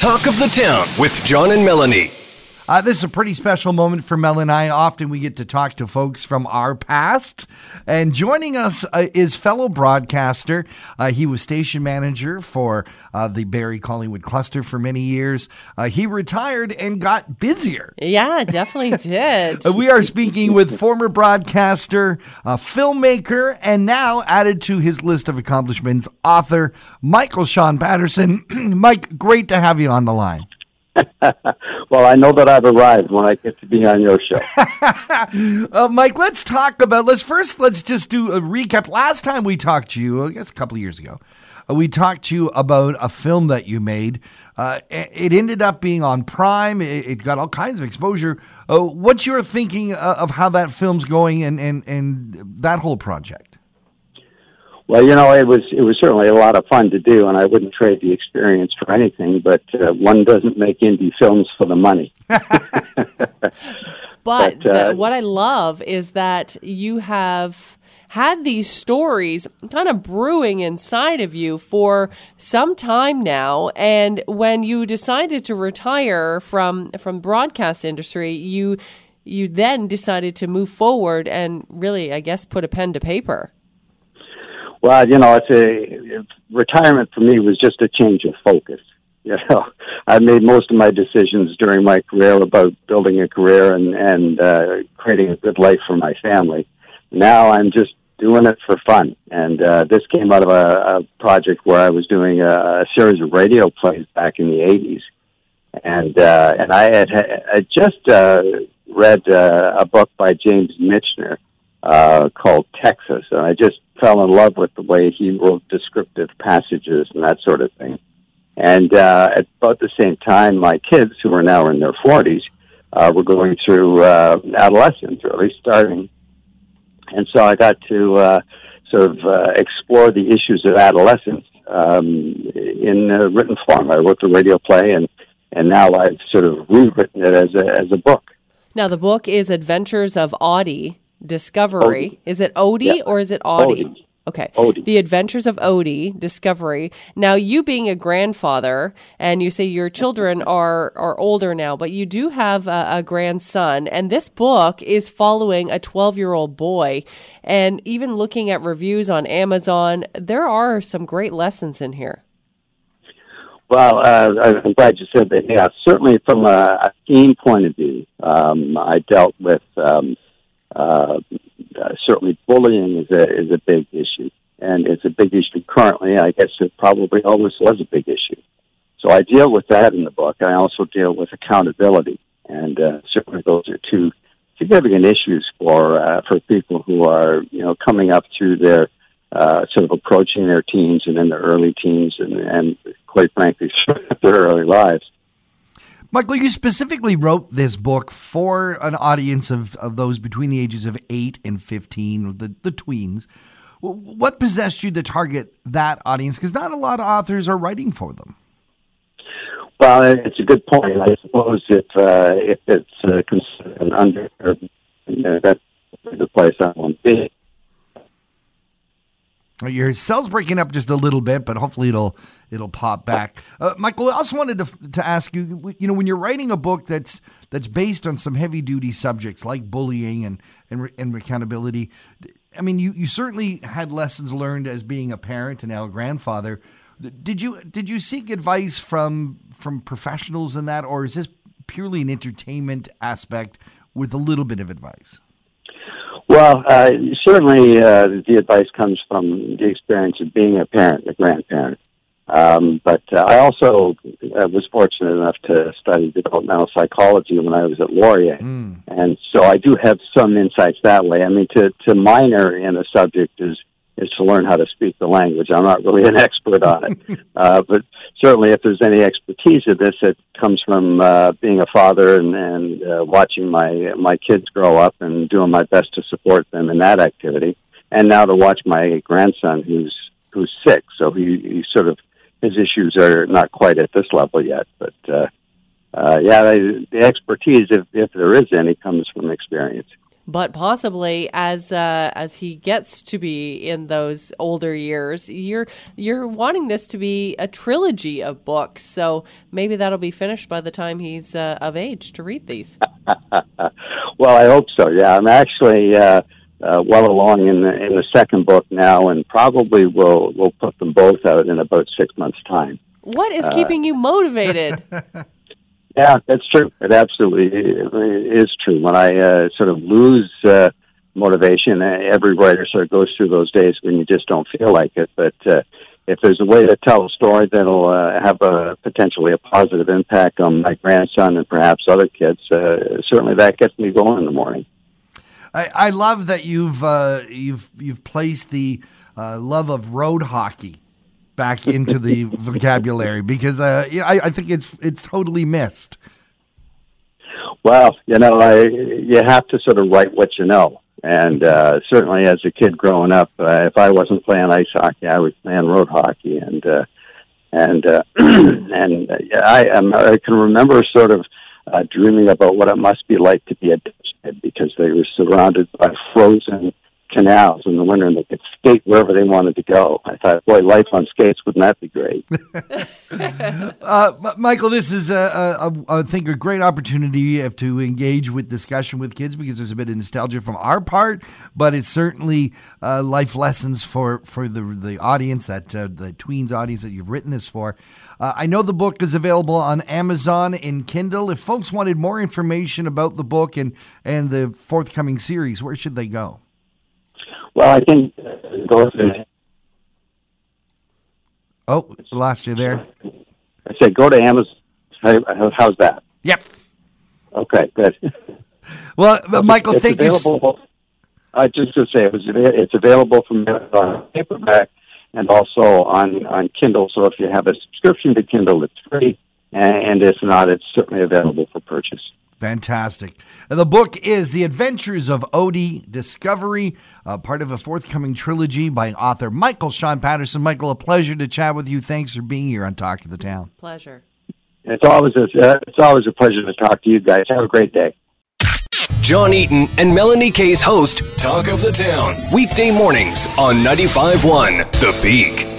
Talk of the Town with John and Melanie. Uh, this is a pretty special moment for Mel and I. Often we get to talk to folks from our past. And joining us uh, is fellow broadcaster. Uh, he was station manager for uh, the Barrie Collingwood cluster for many years. Uh, he retired and got busier. Yeah, definitely did. Uh, we are speaking with former broadcaster, filmmaker, and now added to his list of accomplishments, author Michael Shaun Patterson. Mike, great to have you on the line. Well, I know that I've arrived when I get to be on your show. uh, Mike, let's talk about. Let's first let's just do a recap. Last time we talked to you, I guess a couple of years ago, uh, we talked to you about a film that you made. Uh, it ended up being on Prime. It, it got all kinds of exposure. Uh, what's your thinking uh, of how that film's going and and and that whole project? Well, you know, it was it was certainly a lot of fun to do, and I wouldn't trade the experience for anything. But uh, one doesn't make indie films for the money. but, but uh, the, what I love is that you have had these stories kind of brewing inside of you for some time now and when you decided to retire from from broadcast industry you you then decided to move forward and really I guess put a pen to paper well, you know, it's a retirement for me was just a change of focus. You know, I made most of my decisions during my career about building a career and and uh, creating a good life for my family. Now I'm just doing it for fun, and uh, this came out of a, a project where I was doing a, a series of radio plays back in the '80s, and uh, and I had, had just uh, read uh, a book by James Michener uh, called Texas, and I just fell in love with the way he wrote descriptive passages and that sort of thing. And uh, at about the same time, my kids, who are now in their 40s, uh, were going through uh, adolescence, least starting. And so I got to uh, sort of uh, explore the issues of adolescence um, in written form. I wrote the radio play, and and now I've sort of rewritten it as a as a book. Now the book is Adventures of Audie, Discovery. Odie. Is it Odie yeah. or is it Audie? Odie. Okay. Odie. The Adventures of Odie, Discovery. Now, you being a grandfather, and you say your children are, are older now, but you do have a, a grandson, and this book is following a 12 year old boy. And even looking at reviews on Amazon, there are some great lessons in here. Well, uh, I'm glad you said that. Yeah, certainly from a, a theme point of view, um, I dealt with. Um, uh, uh, certainly bullying is a is a big issue, and it's a big issue currently. I guess it probably always was a big issue. So I deal with that in the book. I also deal with accountability, and uh, certainly those are two significant issues for uh, for people who are you know coming up through their uh, sort of approaching their teens and in their early teens, and, and quite frankly, their early lives. Michael, you specifically wrote this book for an audience of, of those between the ages of 8 and 15, the, the tweens. What possessed you to target that audience? Because not a lot of authors are writing for them. Well, it's a good point. I suppose if uh, if it's uh, an under, you know, that's the place I want to be. Your cell's breaking up just a little bit, but hopefully it'll it'll pop back. Uh, Michael, I also wanted to to ask you, you know, when you're writing a book that's that's based on some heavy duty subjects like bullying and and, and accountability, I mean, you, you certainly had lessons learned as being a parent and now a grandfather. Did you did you seek advice from from professionals in that, or is this purely an entertainment aspect with a little bit of advice? Well, uh, certainly uh, the advice comes from the experience of being a parent, a grandparent. Um, but uh, I also uh, was fortunate enough to study developmental psychology when I was at Laurier, mm. and so I do have some insights that way. I mean, to to minor in a subject is is to learn how to speak the language. I'm not really an expert on it, uh, but certainly if there's any expertise of this, it comes from uh, being a father and, and uh, watching my my kids grow up and doing my best to support them in that activity. And now to watch my grandson, who's who's sick, so he, he sort of his issues are not quite at this level yet, but. Uh, uh, yeah, the, the expertise, if, if there is any, comes from experience. But possibly as uh, as he gets to be in those older years, you're you're wanting this to be a trilogy of books. So maybe that'll be finished by the time he's uh, of age to read these. well, I hope so. Yeah, I'm actually. Uh, uh, well along in the in the second book now, and probably will will put them both out in about six months' time. What is uh, keeping you motivated? yeah, that's true. It absolutely is true. When I uh, sort of lose uh, motivation, uh, every writer sort of goes through those days when you just don't feel like it. But uh, if there's a way to tell a story that'll uh, have a potentially a positive impact on my grandson and perhaps other kids, uh, certainly that gets me going in the morning. I, I love that you've uh, you've you've placed the uh, love of road hockey back into the vocabulary because uh, I, I think it's it's totally missed. Well, you know, I, you have to sort of write what you know. And uh, certainly, as a kid growing up, uh, if I wasn't playing ice hockey, I was playing road hockey, and uh, and uh, and uh, I, I can remember sort of uh, dreaming about what it must be like to be a kid because they were surrounded by frozen canals in the winter and they could skate wherever they wanted to go. I thought, boy, life on skates wouldn't that be great? uh, Michael, this is, a, a, a, I think, a great opportunity to engage with discussion with kids because there's a bit of nostalgia from our part, but it's certainly uh, life lessons for, for the the audience, that uh, the tweens audience that you've written this for. Uh, I know the book is available on Amazon in Kindle. If folks wanted more information about the book and, and the forthcoming series, where should they go? Well, I think uh, go to. Oh, lost you there. I said go to Amazon. how's that? Yep. Okay, good. Well, Michael, it's thank available, you. I just to say it was it's available from uh, paperback and also on on Kindle. So if you have a subscription to Kindle, it's free, and if not, it's certainly available for purchase. Fantastic. The book is The Adventures of Odie Discovery, uh, part of a forthcoming trilogy by author Michael Shaun Patterson. Michael, a pleasure to chat with you. Thanks for being here on Talk of the Town. Pleasure. It's always a, uh, it's always a pleasure to talk to you guys. Have a great day. John Eaton and Melanie Kay's host, Talk of the Town, weekday mornings on 95.1 The Peak.